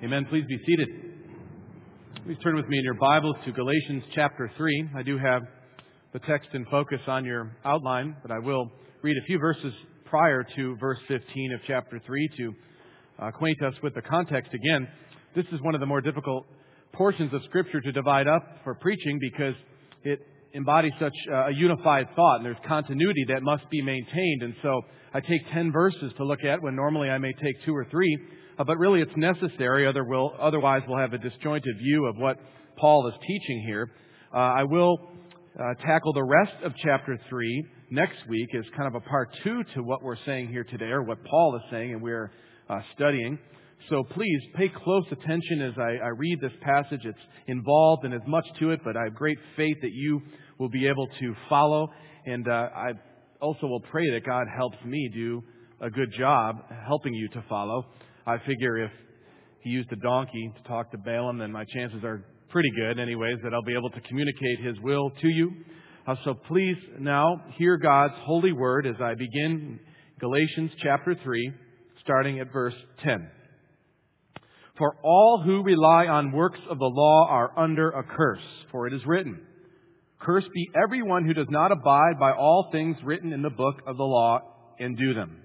Amen. Please be seated. Please turn with me in your Bibles to Galatians chapter 3. I do have the text in focus on your outline, but I will read a few verses prior to verse 15 of chapter 3 to acquaint us with the context again. This is one of the more difficult portions of Scripture to divide up for preaching because it embodies such a unified thought and there's continuity that must be maintained. And so I take 10 verses to look at when normally I may take two or three. Uh, but really it's necessary, other will, otherwise we'll have a disjointed view of what Paul is teaching here. Uh, I will uh, tackle the rest of chapter 3 next week as kind of a part two to what we're saying here today, or what Paul is saying and we're uh, studying. So please pay close attention as I, I read this passage. It's involved and there's much to it, but I have great faith that you will be able to follow. And uh, I also will pray that God helps me do a good job helping you to follow. I figure if he used a donkey to talk to Balaam, then my chances are pretty good, anyways, that I'll be able to communicate his will to you. Uh, so please now hear God's holy word as I begin Galatians chapter 3, starting at verse 10. For all who rely on works of the law are under a curse, for it is written, Cursed be everyone who does not abide by all things written in the book of the law and do them.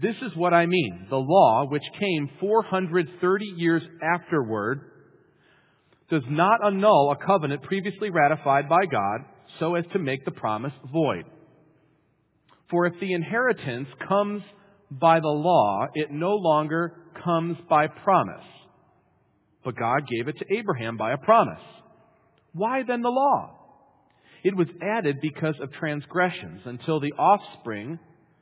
This is what I mean. The law, which came 430 years afterward, does not annul a covenant previously ratified by God so as to make the promise void. For if the inheritance comes by the law, it no longer comes by promise. But God gave it to Abraham by a promise. Why then the law? It was added because of transgressions until the offspring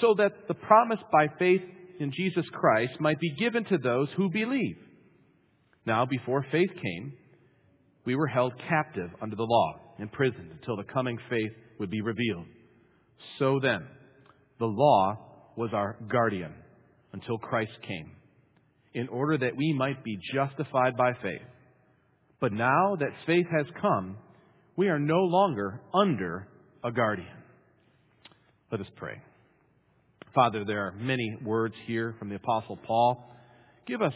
so that the promise by faith in Jesus Christ might be given to those who believe. Now, before faith came, we were held captive under the law, imprisoned until the coming faith would be revealed. So then, the law was our guardian until Christ came, in order that we might be justified by faith. But now that faith has come, we are no longer under a guardian. Let us pray. Father, there are many words here from the Apostle Paul. Give us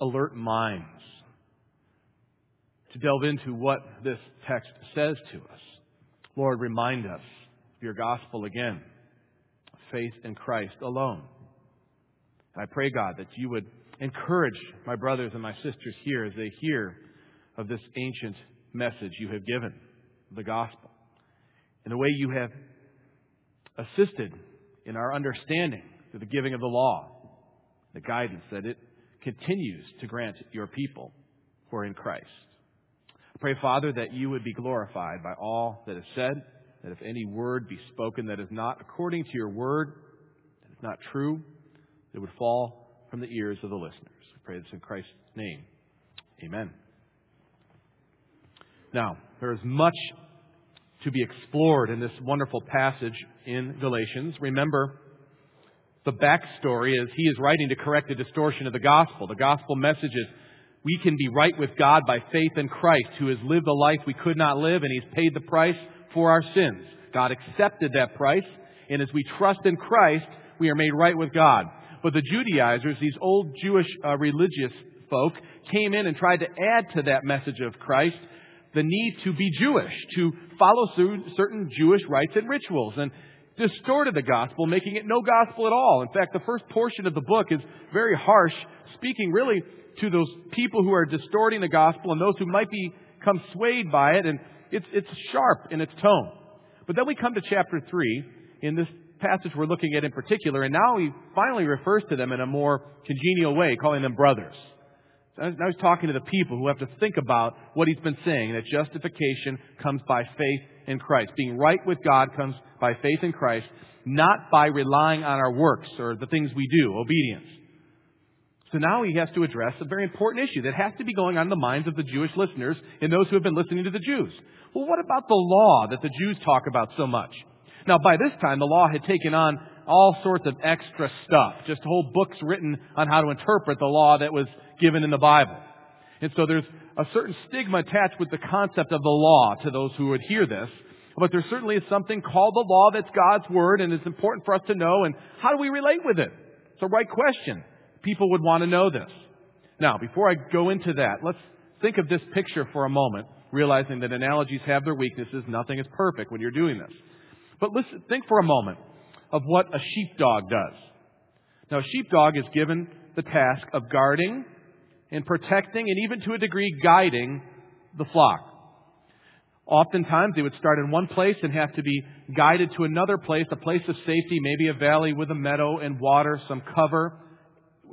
alert minds to delve into what this text says to us. Lord, remind us of your gospel again, faith in Christ alone. And I pray, God, that you would encourage my brothers and my sisters here as they hear of this ancient message you have given, the gospel, and the way you have assisted in our understanding through the giving of the law, the guidance that it continues to grant your people who are in Christ. I pray, Father, that you would be glorified by all that is said, that if any word be spoken that is not according to your word, that is not true, it would fall from the ears of the listeners. I pray this in Christ's name. Amen. Now, there is much to be explored in this wonderful passage in Galatians. Remember, the backstory is he is writing to correct a distortion of the gospel. The gospel message is We can be right with God by faith in Christ, who has lived a life we could not live, and He's paid the price for our sins. God accepted that price, and as we trust in Christ, we are made right with God. But the Judaizers, these old Jewish uh, religious folk, came in and tried to add to that message of Christ the need to be Jewish, to follow certain Jewish rites and rituals, and distorted the gospel, making it no gospel at all. In fact, the first portion of the book is very harsh, speaking really to those people who are distorting the gospel and those who might become swayed by it, and it's, it's sharp in its tone. But then we come to chapter 3 in this passage we're looking at in particular, and now he finally refers to them in a more congenial way, calling them brothers. Now he's talking to the people who have to think about what he's been saying, that justification comes by faith in Christ. Being right with God comes by faith in Christ, not by relying on our works or the things we do, obedience. So now he has to address a very important issue that has to be going on in the minds of the Jewish listeners and those who have been listening to the Jews. Well, what about the law that the Jews talk about so much? Now, by this time, the law had taken on all sorts of extra stuff, just whole books written on how to interpret the law that was given in the Bible. And so there's a certain stigma attached with the concept of the law to those who hear this. But there certainly is something called the law that's God's Word, and it's important for us to know. And how do we relate with it? It's a right question people would want to know this. Now, before I go into that, let's think of this picture for a moment, realizing that analogies have their weaknesses. Nothing is perfect when you're doing this. But listen, think for a moment of what a sheepdog does. Now, a sheepdog is given the task of guarding and protecting and even to a degree guiding the flock. Oftentimes they would start in one place and have to be guided to another place, a place of safety, maybe a valley with a meadow and water, some cover,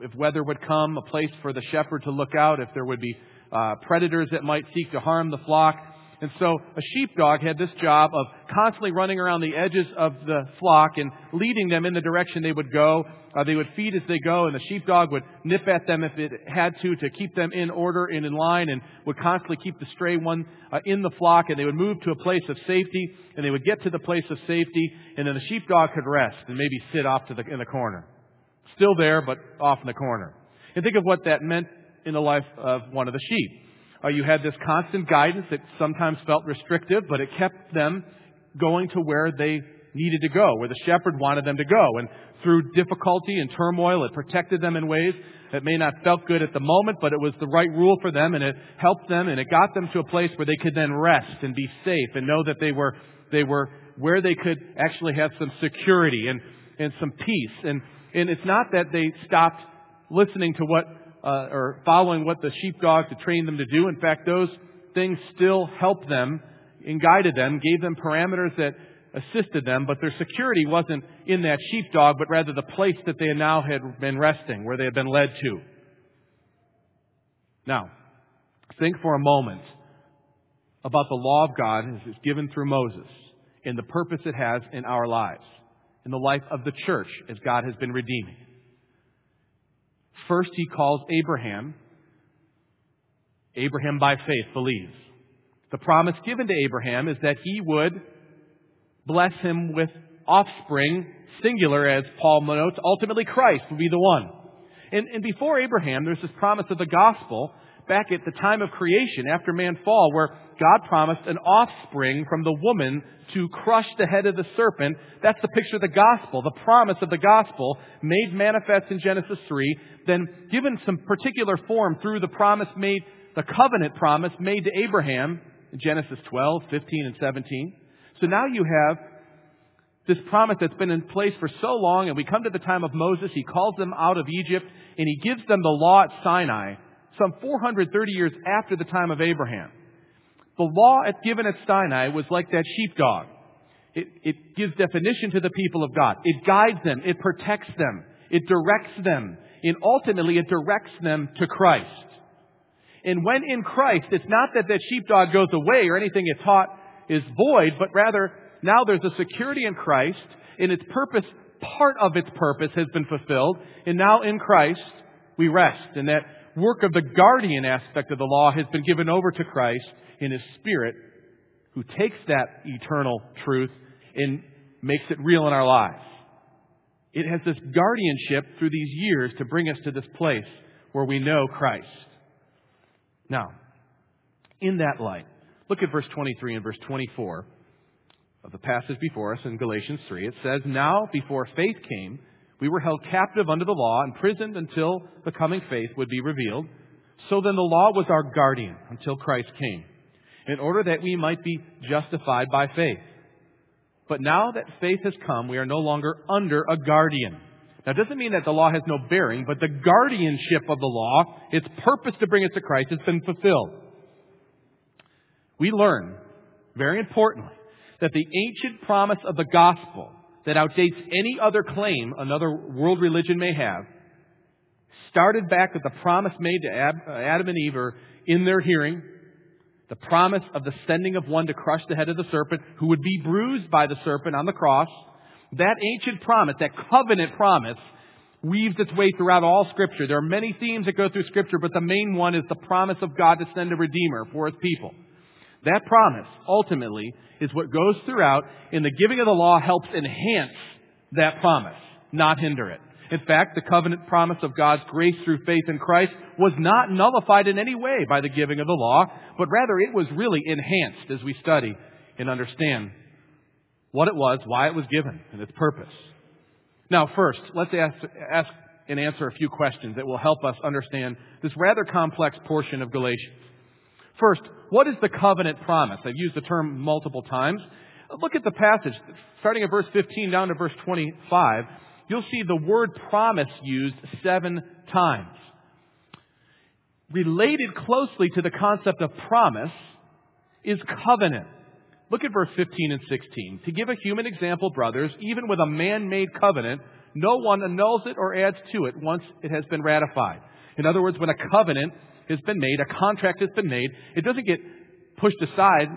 if weather would come, a place for the shepherd to look out, if there would be uh, predators that might seek to harm the flock. And so a sheepdog had this job of constantly running around the edges of the flock and leading them in the direction they would go. Uh, they would feed as they go, and the sheepdog would nip at them if it had to to keep them in order and in line, and would constantly keep the stray one uh, in the flock. And they would move to a place of safety, and they would get to the place of safety, and then the sheepdog could rest and maybe sit off to the, in the corner. Still there, but off in the corner. And think of what that meant in the life of one of the sheep. Uh, you had this constant guidance that sometimes felt restrictive, but it kept them going to where they needed to go, where the shepherd wanted them to go. And through difficulty and turmoil, it protected them in ways that may not felt good at the moment, but it was the right rule for them, and it helped them, and it got them to a place where they could then rest and be safe and know that they were they were where they could actually have some security and and some peace. And and it's not that they stopped listening to what, uh, or following what the sheepdog to train them to do. In fact, those things still helped them and guided them, gave them parameters that assisted them, but their security wasn't in that sheepdog, but rather the place that they now had been resting, where they had been led to. Now, think for a moment about the law of God as it's given through Moses and the purpose it has in our lives in the life of the church as God has been redeeming. First, he calls Abraham. Abraham by faith believes. The promise given to Abraham is that he would bless him with offspring, singular as Paul notes, ultimately Christ would be the one. And, and before Abraham, there's this promise of the gospel back at the time of creation, after man fall, where God promised an offspring from the woman to crush the head of the serpent. That's the picture of the gospel, the promise of the gospel made manifest in Genesis 3, then given some particular form through the promise made, the covenant promise made to Abraham in Genesis 12, 15, and 17. So now you have this promise that's been in place for so long, and we come to the time of Moses. He calls them out of Egypt, and he gives them the law at Sinai, some 430 years after the time of Abraham. The law given at Sinai was like that sheepdog. It, it gives definition to the people of God. It guides them. It protects them. It directs them. And ultimately, it directs them to Christ. And when in Christ, it's not that that sheepdog goes away or anything it taught is void, but rather now there's a security in Christ, and its purpose, part of its purpose has been fulfilled, and now in Christ we rest. And that work of the guardian aspect of the law has been given over to Christ, in His Spirit who takes that eternal truth and makes it real in our lives. It has this guardianship through these years to bring us to this place where we know Christ. Now, in that light, look at verse 23 and verse 24 of the passage before us in Galatians 3. It says, Now, before faith came, we were held captive under the law, imprisoned until the coming faith would be revealed. So then the law was our guardian until Christ came, in order that we might be justified by faith. But now that faith has come, we are no longer under a guardian. Now, it doesn't mean that the law has no bearing, but the guardianship of the law, its purpose to bring us to Christ, has been fulfilled. We learn, very importantly, that the ancient promise of the gospel that outdates any other claim another world religion may have started back with the promise made to uh, Adam and Eve in their hearing, the promise of the sending of one to crush the head of the serpent who would be bruised by the serpent on the cross. That ancient promise, that covenant promise, weaves its way throughout all Scripture. There are many themes that go through Scripture, but the main one is the promise of God to send a Redeemer for His people. That promise, ultimately, is what goes throughout, and the giving of the law helps enhance that promise, not hinder it. In fact, the covenant promise of God's grace through faith in Christ was not nullified in any way by the giving of the law, but rather it was really enhanced as we study and understand what it was, why it was given, and its purpose. Now, first, let's ask, ask and answer a few questions that will help us understand this rather complex portion of Galatians. First, what is the covenant promise? I've used the term multiple times. Look at the passage, starting at verse 15 down to verse 25. You'll see the word promise used seven times. Related closely to the concept of promise is covenant. Look at verse 15 and 16. To give a human example, brothers, even with a man-made covenant, no one annuls it or adds to it once it has been ratified. In other words, when a covenant has been made, a contract has been made, it doesn't get pushed aside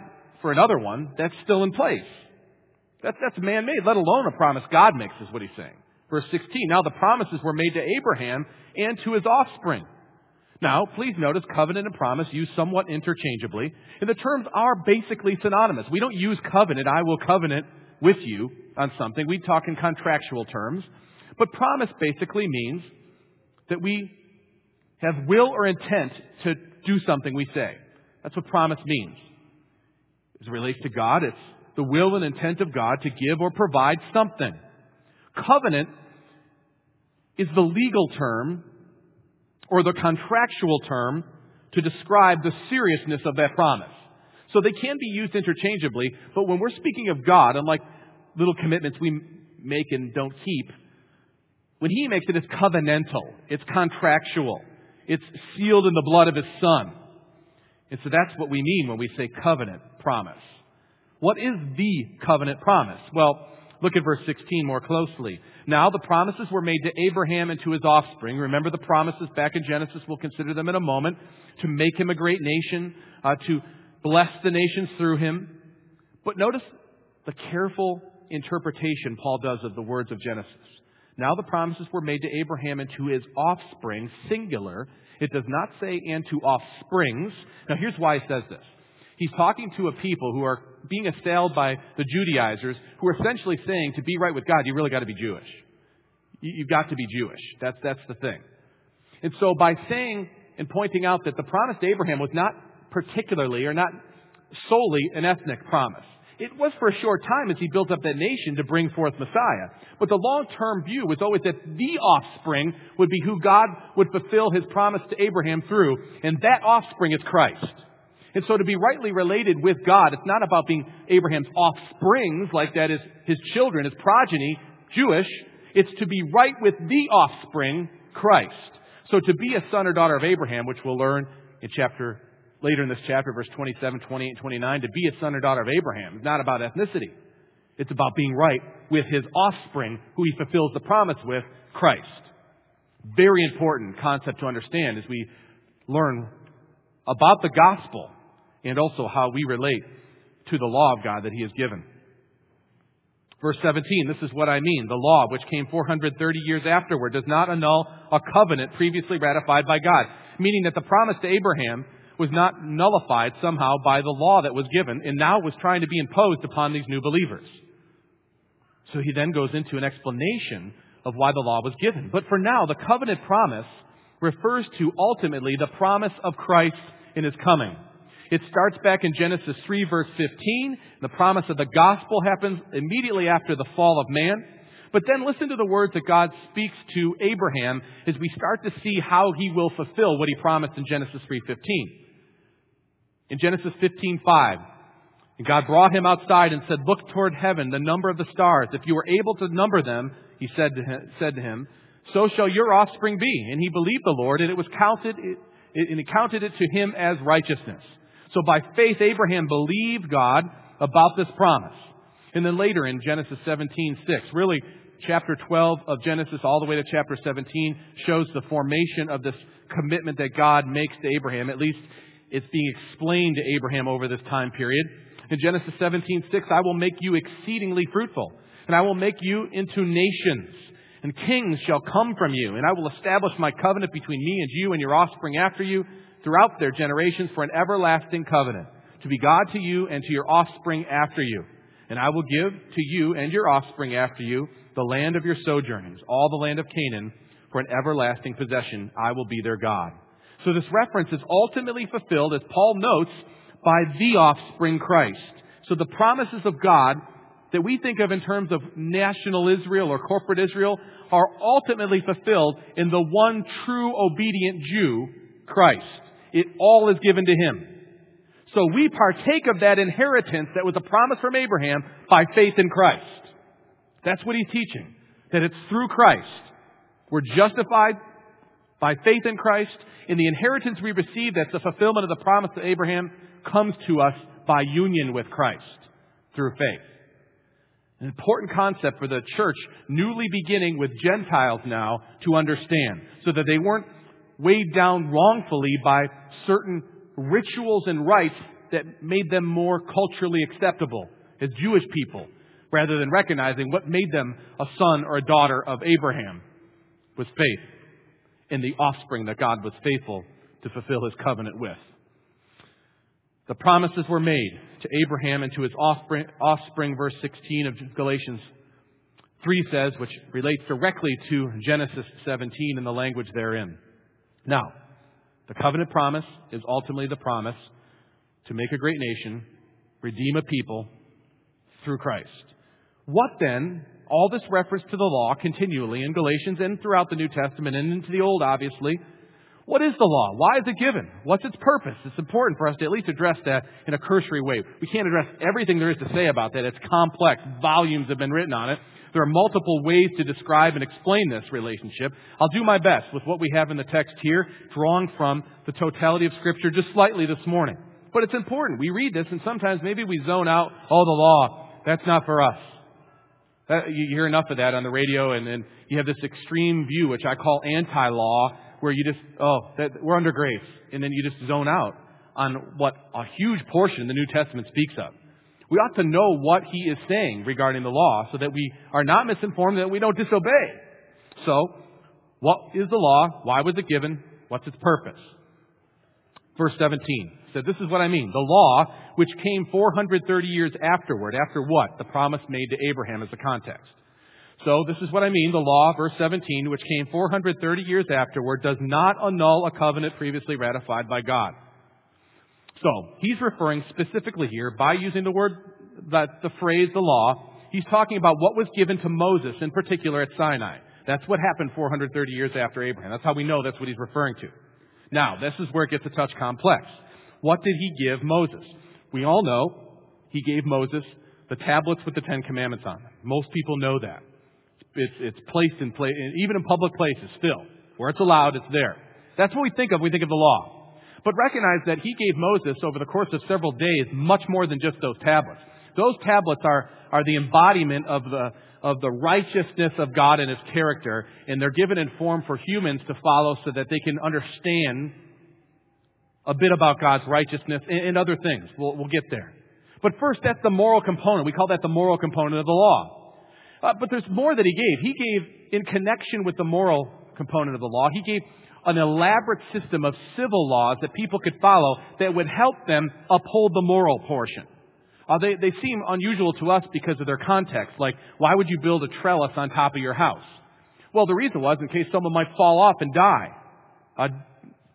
for another one. That's still in place. That's, that's man-made, let alone a promise God makes, is what he's saying. Verse 16, now the promises were made to Abraham and to his offspring. Now, please notice covenant and promise used somewhat interchangeably, and the terms are basically synonymous. We don't use covenant, I will covenant with you on something. We talk in contractual terms. But promise basically means that we have will or intent to do something we say. That's what promise means. As it relates to God, it's the will and intent of God to give or provide something. Covenant is the legal term or the contractual term to describe the seriousness of that promise. So they can be used interchangeably, but when we're speaking of God, unlike little commitments we make and don't keep, when He makes it, it's covenantal, it's contractual, it's sealed in the blood of His Son. And so that's what we mean when we say covenant promise. What is the covenant promise? Well, Look at verse 16 more closely. Now the promises were made to Abraham and to his offspring. Remember the promises back in Genesis. We'll consider them in a moment. To make him a great nation, uh, to bless the nations through him. But notice the careful interpretation Paul does of the words of Genesis. Now the promises were made to Abraham and to his offspring, singular. It does not say and to offsprings. Now here's why he says this. He's talking to a people who are being assailed by the Judaizers, who are essentially saying to be right with God, you really got to be Jewish. You've got to be Jewish. That's, that's the thing. And so by saying and pointing out that the promise to Abraham was not particularly or not solely an ethnic promise. It was for a short time as he built up that nation to bring forth Messiah. But the long-term view was always that the offspring would be who God would fulfill his promise to Abraham through, and that offspring is Christ. And so to be rightly related with God, it's not about being Abraham's offsprings, like that is his children, his progeny, Jewish. It's to be right with the offspring, Christ. So to be a son or daughter of Abraham, which we'll learn in chapter, later in this chapter, verse 27, 28, 29, to be a son or daughter of Abraham is not about ethnicity. It's about being right with his offspring, who he fulfills the promise with, Christ. Very important concept to understand as we learn about the gospel and also how we relate to the law of God that He has given. Verse 17, this is what I mean. The law, which came 430 years afterward, does not annul a covenant previously ratified by God. Meaning that the promise to Abraham was not nullified somehow by the law that was given and now was trying to be imposed upon these new believers. So he then goes into an explanation of why the law was given. But for now, the covenant promise refers to ultimately the promise of Christ in his coming. It starts back in Genesis 3 verse 15. The promise of the gospel happens immediately after the fall of man. But then listen to the words that God speaks to Abraham as we start to see how he will fulfill what he promised in Genesis 3:15. In Genesis 15:5, and God brought him outside and said, "Look toward heaven, the number of the stars. If you are able to number them, he said to him, said to him so shall your offspring be. And he believed the Lord, and it was counted, and he counted it to him as righteousness. So by faith, Abraham believed God about this promise. And then later in Genesis 17, 6, really chapter 12 of Genesis all the way to chapter 17 shows the formation of this commitment that God makes to Abraham. At least it's being explained to Abraham over this time period. In Genesis 17, 6, I will make you exceedingly fruitful, and I will make you into nations and kings shall come from you, and I will establish my covenant between me and you and your offspring after you throughout their generations for an everlasting covenant, to be God to you and to your offspring after you. And I will give to you and your offspring after you the land of your sojournings, all the land of Canaan, for an everlasting possession. I will be their God. So this reference is ultimately fulfilled, as Paul notes, by the offspring Christ. So the promises of God that we think of in terms of national Israel or corporate Israel are ultimately fulfilled in the one true obedient Jew, Christ. It all is given to him. So we partake of that inheritance that was a promise from Abraham by faith in Christ. That's what he's teaching. That it's through Christ. We're justified by faith in Christ. And the inheritance we receive, that's the fulfillment of the promise to Abraham, comes to us by union with Christ through faith. An important concept for the church, newly beginning with Gentiles now, to understand, so that they weren't weighed down wrongfully by certain rituals and rites that made them more culturally acceptable as Jewish people, rather than recognizing what made them a son or a daughter of Abraham was faith in the offspring that God was faithful to fulfill his covenant with. The promises were made to Abraham and to his offspring, offspring, verse 16 of Galatians 3 says, which relates directly to Genesis 17 and the language therein. Now, the covenant promise is ultimately the promise to make a great nation, redeem a people through Christ. What then, all this reference to the law continually in Galatians and throughout the New Testament and into the Old, obviously, what is the law? Why is it given? What's its purpose? It's important for us to at least address that in a cursory way. We can't address everything there is to say about that. It's complex. Volumes have been written on it. There are multiple ways to describe and explain this relationship. I'll do my best with what we have in the text here, drawing from the totality of Scripture just slightly this morning. But it's important. We read this and sometimes maybe we zone out, oh, the law, that's not for us. Uh, that, you hear enough of that on the radio and, then you have this extreme view, which I call anti-law, where you just, oh, that, we're under grace. And then you just zone out on what a huge portion the New Testament speaks of. We ought to know what he is saying regarding the law so that we are not misinformed and that we don't disobey. So, what is the law? Why was it given? What's its purpose? Verse 17 said, This is what I mean. The law, which came 430 years afterward, after what? The promise made to Abraham as the context. So this is what I mean. The law, verse 17, which came 430 years afterward, does not annul a covenant previously ratified by God. So he's referring specifically here by using the word, that the phrase, the law. He's talking about what was given to Moses in particular at Sinai. That's what happened 430 years after Abraham. That's how we know that's what he's referring to. Now, this is where it gets a touch complex. What did he give Moses? We all know he gave Moses the tablets with the Ten Commandments on them. Most people know that. It's, it's placed in place, even in public places still. Where it's allowed, it's there. That's what we think of when we think of the law. But recognize that he gave Moses over the course of several days much more than just those tablets. Those tablets are, are the embodiment of the, of the righteousness of God and His character, and they're given in form for humans to follow so that they can understand a bit about God's righteousness and, and other things. We'll, we'll get there. But first, that's the moral component. We call that the moral component of the law. Uh, but there's more that he gave. He gave, in connection with the moral component of the law, he gave an elaborate system of civil laws that people could follow that would help them uphold the moral portion. Uh, they, they seem unusual to us because of their context. Like, why would you build a trellis on top of your house? Well, the reason was in case someone might fall off and die. Uh,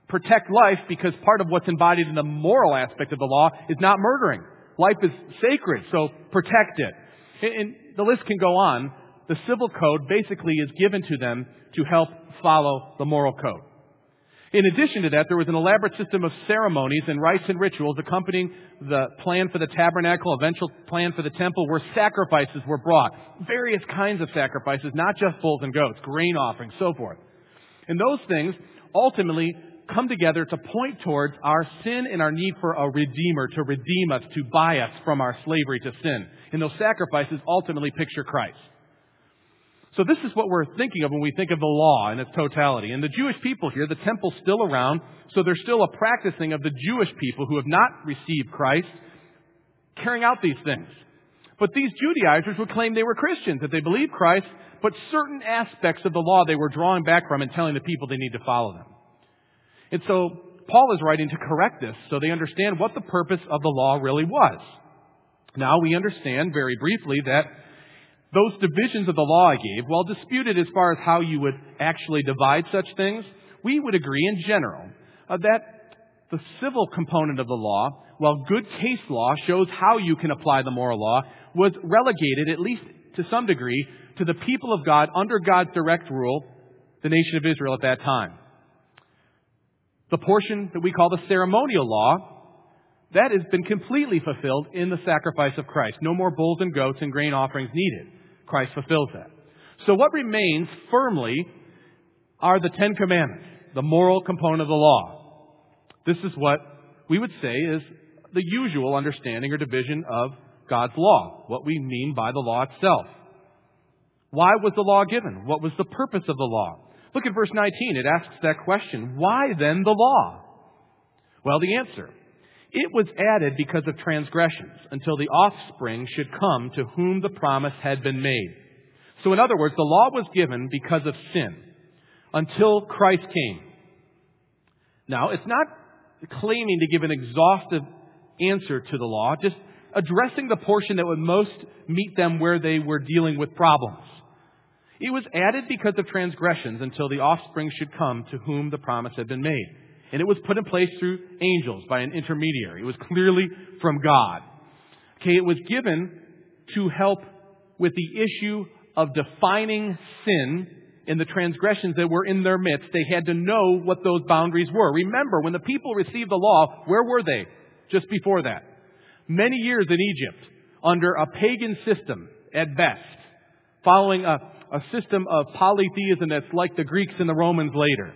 protect life because part of what's embodied in the moral aspect of the law is not murdering. Life is sacred, so protect it. And the list can go on. The civil code basically is given to them to help follow the moral code. In addition to that, there was an elaborate system of ceremonies and rites and rituals accompanying the plan for the tabernacle, eventual plan for the temple, where sacrifices were brought. Various kinds of sacrifices, not just bulls and goats, grain offerings, so forth. And those things ultimately come together to point towards our sin and our need for a redeemer to redeem us, to buy us from our slavery to sin. And those sacrifices ultimately picture Christ. So this is what we're thinking of when we think of the law in its totality. And the Jewish people here, the temple's still around, so there's still a practicing of the Jewish people who have not received Christ carrying out these things. But these Judaizers would claim they were Christians, that they believed Christ, but certain aspects of the law they were drawing back from and telling the people they need to follow them. And so Paul is writing to correct this so they understand what the purpose of the law really was. Now we understand very briefly that those divisions of the law I gave, while disputed as far as how you would actually divide such things, we would agree in general uh, that the civil component of the law, while good case law shows how you can apply the moral law, was relegated, at least to some degree, to the people of God under God's direct rule, the nation of Israel at that time. The portion that we call the ceremonial law, that has been completely fulfilled in the sacrifice of Christ. No more bulls and goats and grain offerings needed. Christ fulfills that. So what remains firmly are the Ten Commandments, the moral component of the law. This is what we would say is the usual understanding or division of God's law, what we mean by the law itself. Why was the law given? What was the purpose of the law? Look at verse 19. It asks that question. Why then the law? Well, the answer. It was added because of transgressions until the offspring should come to whom the promise had been made. So in other words, the law was given because of sin until Christ came. Now, it's not claiming to give an exhaustive answer to the law, just addressing the portion that would most meet them where they were dealing with problems. It was added because of transgressions until the offspring should come to whom the promise had been made. And it was put in place through angels by an intermediary. It was clearly from God. Okay, it was given to help with the issue of defining sin in the transgressions that were in their midst. They had to know what those boundaries were. Remember, when the people received the law, where were they just before that? Many years in Egypt under a pagan system at best, following a, a system of polytheism that's like the Greeks and the Romans later.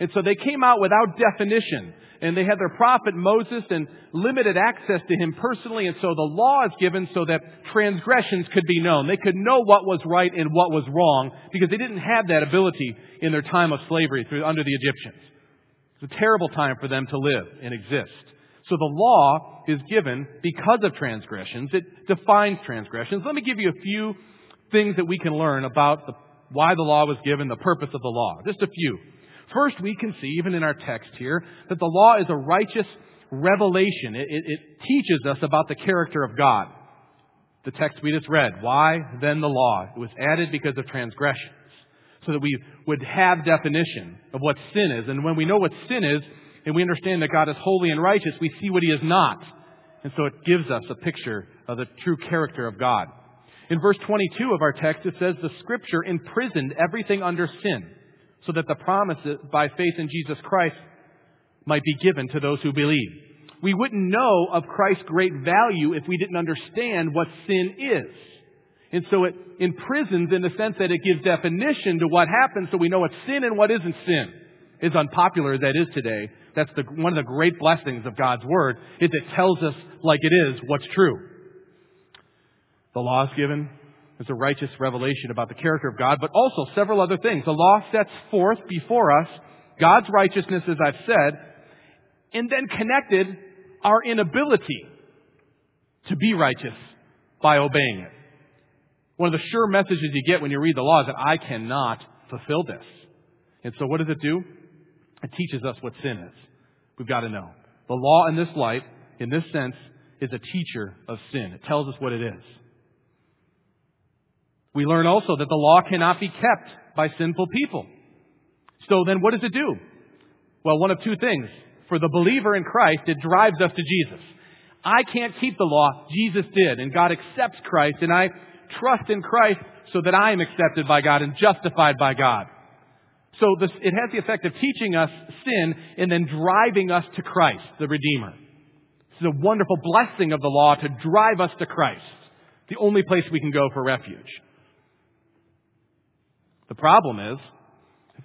And so they came out without definition. And they had their prophet Moses and limited access to him personally. And so the law is given so that transgressions could be known. They could know what was right and what was wrong because they didn't have that ability in their time of slavery through, under the Egyptians. It's a terrible time for them to live and exist. So the law is given because of transgressions. It defines transgressions. Let me give you a few things that we can learn about the, why the law was given, the purpose of the law. Just a few. First, we can see, even in our text here, that the law is a righteous revelation. It, it, it, teaches us about the character of God. The text we just read. Why then the law? It was added because of transgressions. So that we would have definition of what sin is. And when we know what sin is, and we understand that God is holy and righteous, we see what He is not. And so it gives us a picture of the true character of God. In verse 22 of our text, it says, The Scripture imprisoned everything under sin so that the promise by faith in Jesus Christ might be given to those who believe. We wouldn't know of Christ's great value if we didn't understand what sin is. And so it imprisons in the sense that it gives definition to what happens so we know what's sin and what isn't sin. As unpopular as that is today, that's the, one of the great blessings of God's Word, is it tells us like it is what's true. The law is given, there's a righteous revelation about the character of God, but also several other things. The law sets forth before us God's righteousness, as I've said, and then connected our inability to be righteous by obeying it. One of the sure messages you get when you read the law is that I cannot fulfill this. And so what does it do? It teaches us what sin is. We've got to know. The law in this light, in this sense, is a teacher of sin. It tells us what it is. We learn also that the law cannot be kept by sinful people. So then what does it do? Well, one of two things. For the believer in Christ, it drives us to Jesus. I can't keep the law. Jesus did. And God accepts Christ. And I trust in Christ so that I am accepted by God and justified by God. So this, it has the effect of teaching us sin and then driving us to Christ, the Redeemer. This is a wonderful blessing of the law to drive us to Christ, the only place we can go for refuge. The problem is,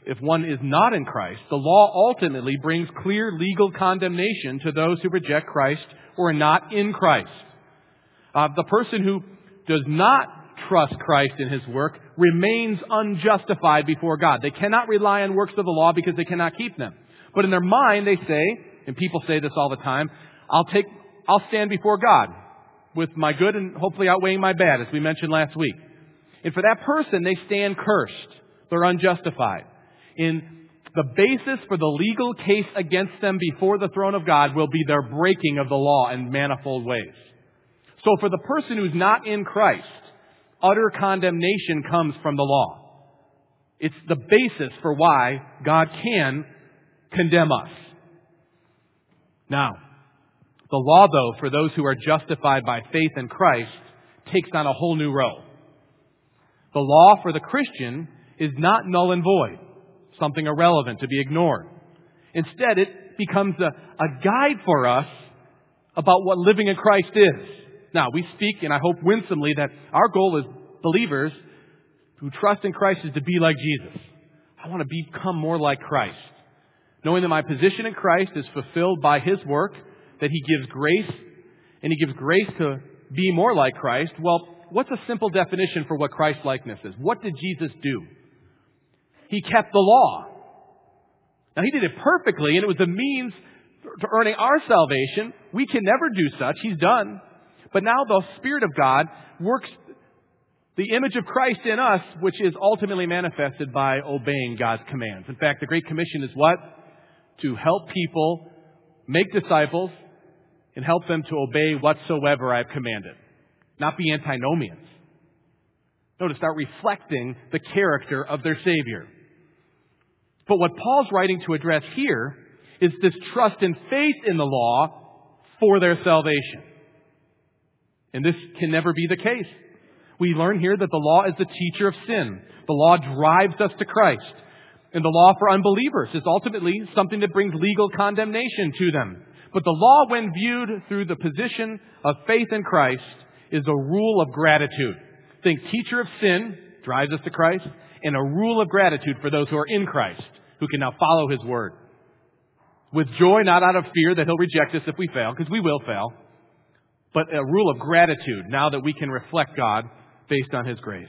if one is not in Christ, the law ultimately brings clear legal condemnation to those who reject Christ or are not in Christ. Uh, the person who does not trust Christ in his work remains unjustified before God. They cannot rely on works of the law because they cannot keep them. But in their mind, they say, and people say this all the time, I'll take, I'll stand before God with my good and hopefully outweighing my bad, as we mentioned last week. And for that person, they stand cursed. They're unjustified. In the basis for the legal case against them before the throne of God will be their breaking of the law in manifold ways. So for the person who's not in Christ, utter condemnation comes from the law. It's the basis for why God can condemn us. Now, the law, though, for those who are justified by faith in Christ, takes on a whole new role. The law for the Christian is not null and void, something irrelevant to be ignored. Instead, it becomes a, a guide for us about what living in Christ is. Now, we speak, and I hope winsomely, that our goal as believers who trust in Christ is to be like Jesus. I want to become more like Christ. Knowing that my position in Christ is fulfilled by His work, that He gives grace, and He gives grace to be more like Christ. Well, what's a simple definition for what Christ likeness is? What did Jesus do? He kept the law. Now, He did it perfectly, and it was a means to earning our salvation. We can never do such. He's done. But now the Spirit of God works the image of Christ in us, which is ultimately manifested by obeying God's commands. In fact, the Great Commission is what? To help people make disciples and help them to obey whatsoever I've commanded. Not be antinomians. No, to start reflecting the character of their Savior. But what Paul's writing to address here is this trust and faith in the law for their salvation. And this can never be the case. We learn here that the law is the teacher of sin. The law drives us to Christ. And the law for unbelievers is ultimately something that brings legal condemnation to them. But the law, when viewed through the position of faith in Christ, is a rule of gratitude. Think teacher of sin drives us to Christ, and a rule of gratitude for those who are in Christ, who can now follow His word. With joy, not out of fear that He'll reject us if we fail, because we will fail, but a rule of gratitude now that we can reflect God based on His grace.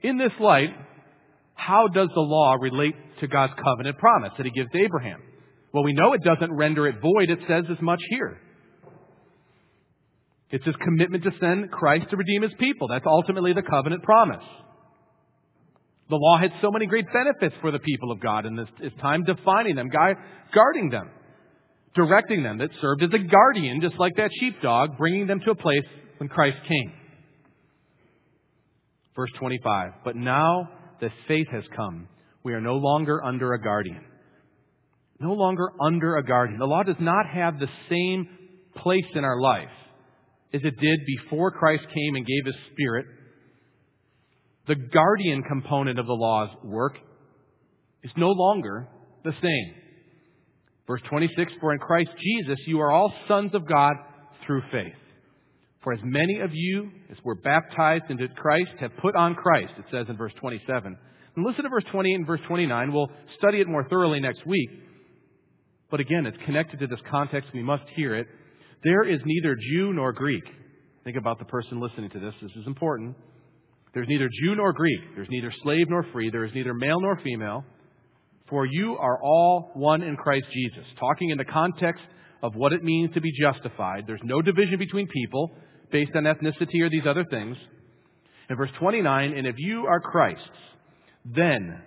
In this light, how does the law relate to God's covenant promise that He gives to Abraham? Well, we know it doesn't render it void. It says as much here. It's His commitment to send Christ to redeem His people. That's ultimately the covenant promise. The law had so many great benefits for the people of God in this, this time, defining them, guarding them, directing them, that served as a guardian, just like that sheepdog, bringing them to a place when Christ came. Verse 25. But now that faith has come, we are no longer under a guardian. No longer under a guardian. The law does not have the same place in our life as it did before Christ came and gave His Spirit. The guardian component of the law's work is no longer the same. Verse 26 For in Christ Jesus you are all sons of God through faith. For as many of you as were baptized into Christ have put on Christ, it says in verse 27. And listen to verse 28 and verse 29. We'll study it more thoroughly next week. But again, it's connected to this context. We must hear it. There is neither Jew nor Greek. Think about the person listening to this. This is important. There's neither Jew nor Greek. There's neither slave nor free. There is neither male nor female. For you are all one in Christ Jesus. Talking in the context of what it means to be justified. There's no division between people based on ethnicity or these other things. In verse 29, and if you are Christ's, then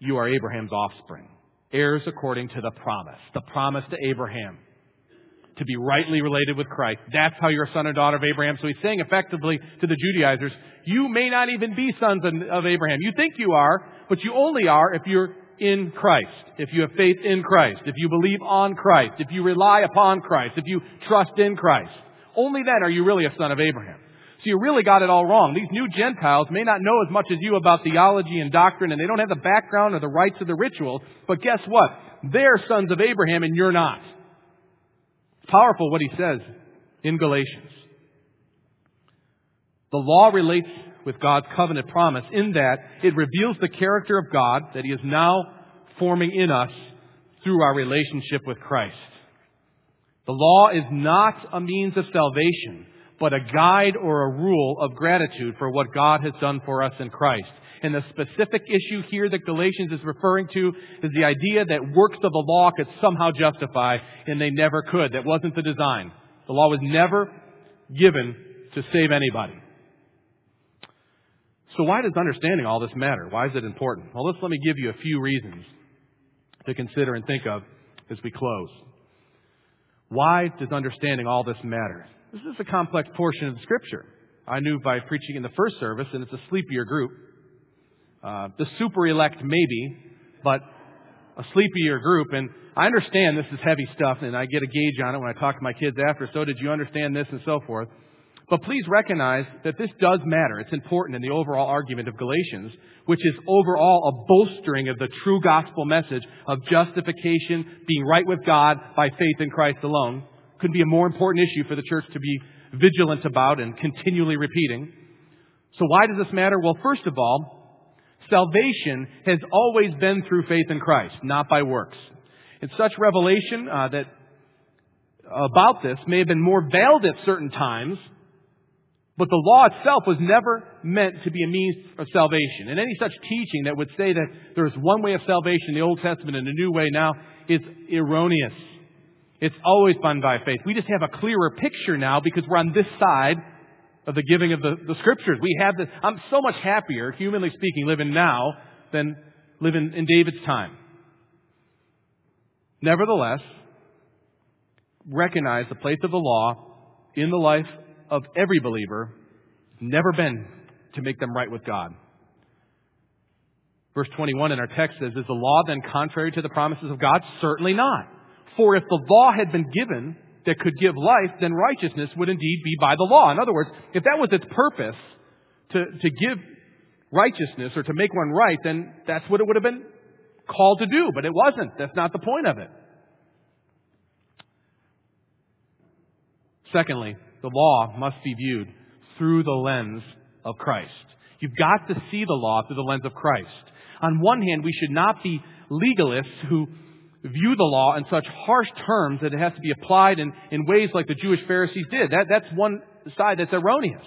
you are Abraham's offspring, heirs according to the promise, the promise to Abraham to be rightly related with Christ. That's how you're a son or daughter of Abraham. So he's saying effectively to the Judaizers, you may not even be sons of Abraham. You think you are, but you only are if you're in Christ, if you have faith in Christ, if you believe on Christ, if you rely upon Christ, if you trust in Christ, only then are you really a son of Abraham. So you really got it all wrong. These new Gentiles may not know as much as you about theology and doctrine, and they don't have the background or the rites of the rituals, but guess what? They're sons of Abraham and you're not. It's powerful what he says in Galatians. The law relates with God's covenant promise in that it reveals the character of God that He is now forming in us through our relationship with Christ. The law is not a means of salvation, but a guide or a rule of gratitude for what God has done for us in Christ. And the specific issue here that Galatians is referring to is the idea that works of the law could somehow justify, and they never could. That wasn't the design. The law was never given to save anybody. So why does understanding all this matter? Why is it important? Well, let's let me give you a few reasons to consider and think of as we close. Why does understanding all this matter? This is a complex portion of the Scripture. I knew by preaching in the first service, and it's a sleepier group. Uh, the super elect, maybe, but a sleepier group. And I understand this is heavy stuff, and I get a gauge on it when I talk to my kids after. So, did you understand this, and so forth. But please recognize that this does matter. It's important in the overall argument of Galatians, which is overall a bolstering of the true gospel message of justification, being right with God by faith in Christ alone. Couldn't be a more important issue for the church to be vigilant about and continually repeating. So why does this matter? Well, first of all, salvation has always been through faith in Christ, not by works. And such revelation uh, that about this may have been more veiled at certain times but the law itself was never meant to be a means of salvation. And any such teaching that would say that there is one way of salvation in the Old Testament and a new way now is erroneous. It's always been by faith. We just have a clearer picture now because we're on this side of the giving of the, the scriptures. We have this. I'm so much happier, humanly speaking, living now than living in David's time. Nevertheless, recognize the place of the law in the life of every believer never been to make them right with God. Verse 21 in our text says, Is the law then contrary to the promises of God? Certainly not. For if the law had been given that could give life, then righteousness would indeed be by the law. In other words, if that was its purpose, to, to give righteousness or to make one right, then that's what it would have been called to do. But it wasn't. That's not the point of it. Secondly, the law must be viewed through the lens of Christ. You've got to see the law through the lens of Christ. On one hand, we should not be legalists who view the law in such harsh terms that it has to be applied in, in ways like the Jewish Pharisees did. That, that's one side that's erroneous.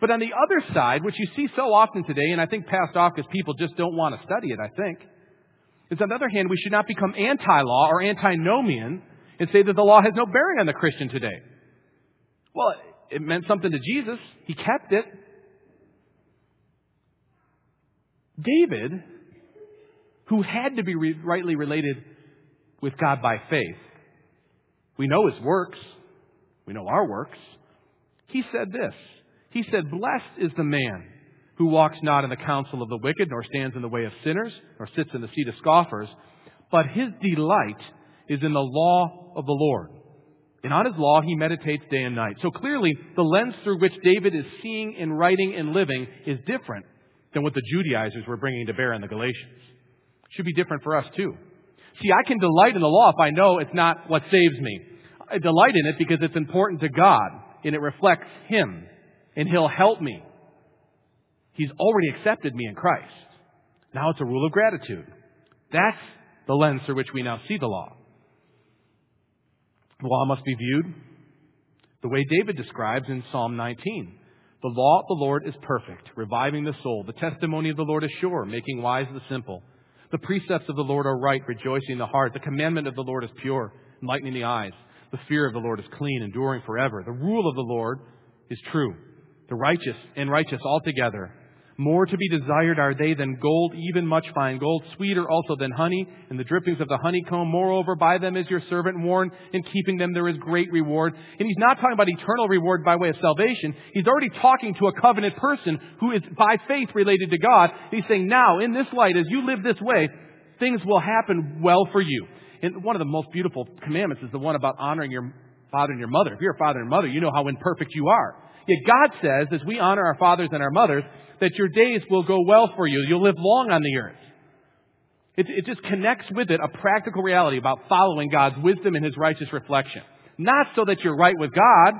But on the other side, which you see so often today, and I think passed off because people just don't want to study it, I think, is on the other hand, we should not become anti-law or antinomian and say that the law has no bearing on the Christian today. Well, it meant something to Jesus. He kept it. David, who had to be rightly related with God by faith, we know his works, we know our works. He said this He said, Blessed is the man who walks not in the counsel of the wicked, nor stands in the way of sinners, nor sits in the seat of scoffers, but his delight is in the law of the Lord. And on his law, he meditates day and night. So clearly, the lens through which David is seeing and writing and living is different than what the Judaizers were bringing to bear in the Galatians. Should be different for us too. See, I can delight in the law if I know it's not what saves me. I delight in it because it's important to God and it reflects Him and He'll help me. He's already accepted me in Christ. Now it's a rule of gratitude. That's the lens through which we now see the law. The law must be viewed the way David describes in Psalm 19. The law of the Lord is perfect, reviving the soul. The testimony of the Lord is sure, making wise the simple. The precepts of the Lord are right, rejoicing the heart. The commandment of the Lord is pure, enlightening the eyes. The fear of the Lord is clean, enduring forever. The rule of the Lord is true, the righteous and righteous altogether. More to be desired are they than gold, even much fine gold, sweeter also than honey, and the drippings of the honeycomb. Moreover, by them is your servant warned. In keeping them there is great reward. And he's not talking about eternal reward by way of salvation. He's already talking to a covenant person who is by faith related to God. He's saying, now, in this light, as you live this way, things will happen well for you. And one of the most beautiful commandments is the one about honoring your father and your mother. If you're a father and mother, you know how imperfect you are. Yet God says, as we honor our fathers and our mothers, that your days will go well for you. You'll live long on the earth. It, it just connects with it a practical reality about following God's wisdom and His righteous reflection. Not so that you're right with God.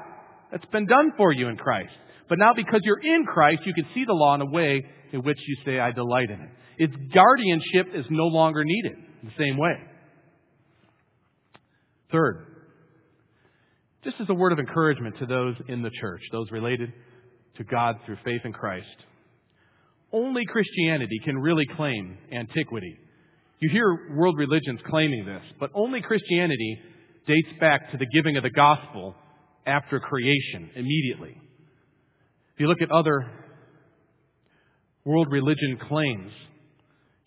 That's been done for you in Christ. But now because you're in Christ, you can see the law in a way in which you say, I delight in it. Its guardianship is no longer needed in the same way. Third, just as a word of encouragement to those in the church, those related to God through faith in Christ, only Christianity can really claim antiquity. You hear world religions claiming this, but only Christianity dates back to the giving of the gospel after creation, immediately. If you look at other world religion claims,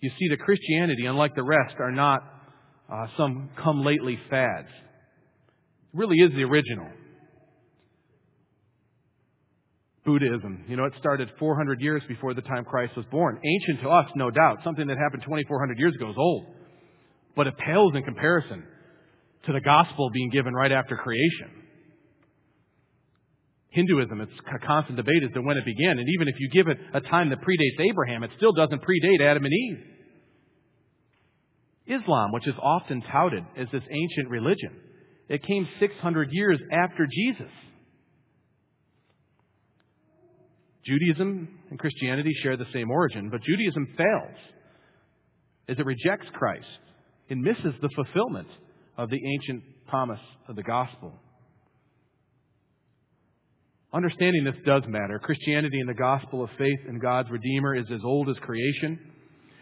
you see that Christianity, unlike the rest, are not uh, some come lately fads. It really is the original. Buddhism, you know, it started 400 years before the time Christ was born. Ancient to us, no doubt. Something that happened 2,400 years ago is old. But it pales in comparison to the gospel being given right after creation. Hinduism, it's a constant debate as to when it began. And even if you give it a time that predates Abraham, it still doesn't predate Adam and Eve. Islam, which is often touted as this ancient religion, it came 600 years after Jesus. Judaism and Christianity share the same origin, but Judaism fails as it rejects Christ. and misses the fulfillment of the ancient promise of the gospel. Understanding this does matter. Christianity and the gospel of faith in God's Redeemer is as old as creation.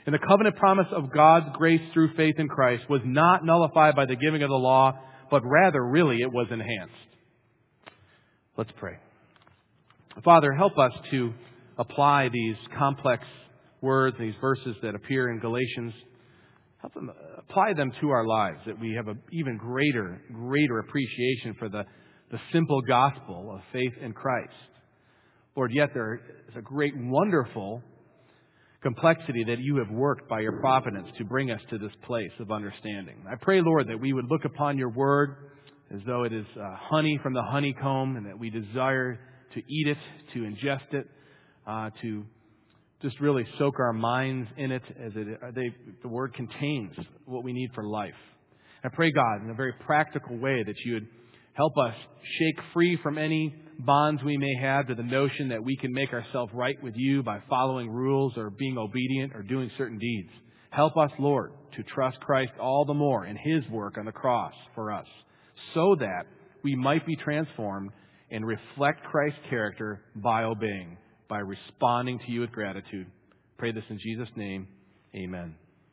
And the covenant promise of God's grace through faith in Christ was not nullified by the giving of the law, but rather, really, it was enhanced. Let's pray. Father, help us to apply these complex words, these verses that appear in Galatians. Help them apply them to our lives, that we have an even greater, greater appreciation for the the simple gospel of faith in Christ. Lord, yet there is a great, wonderful complexity that you have worked by your providence to bring us to this place of understanding. I pray, Lord, that we would look upon your word as though it is uh, honey from the honeycomb and that we desire to eat it, to ingest it, uh, to just really soak our minds in it as it, uh, they, the word contains what we need for life. I pray, God, in a very practical way that you would Help us shake free from any bonds we may have to the notion that we can make ourselves right with you by following rules or being obedient or doing certain deeds. Help us, Lord, to trust Christ all the more in His work on the cross for us, so that we might be transformed and reflect Christ's character by obeying, by responding to you with gratitude. Pray this in Jesus' name. Amen.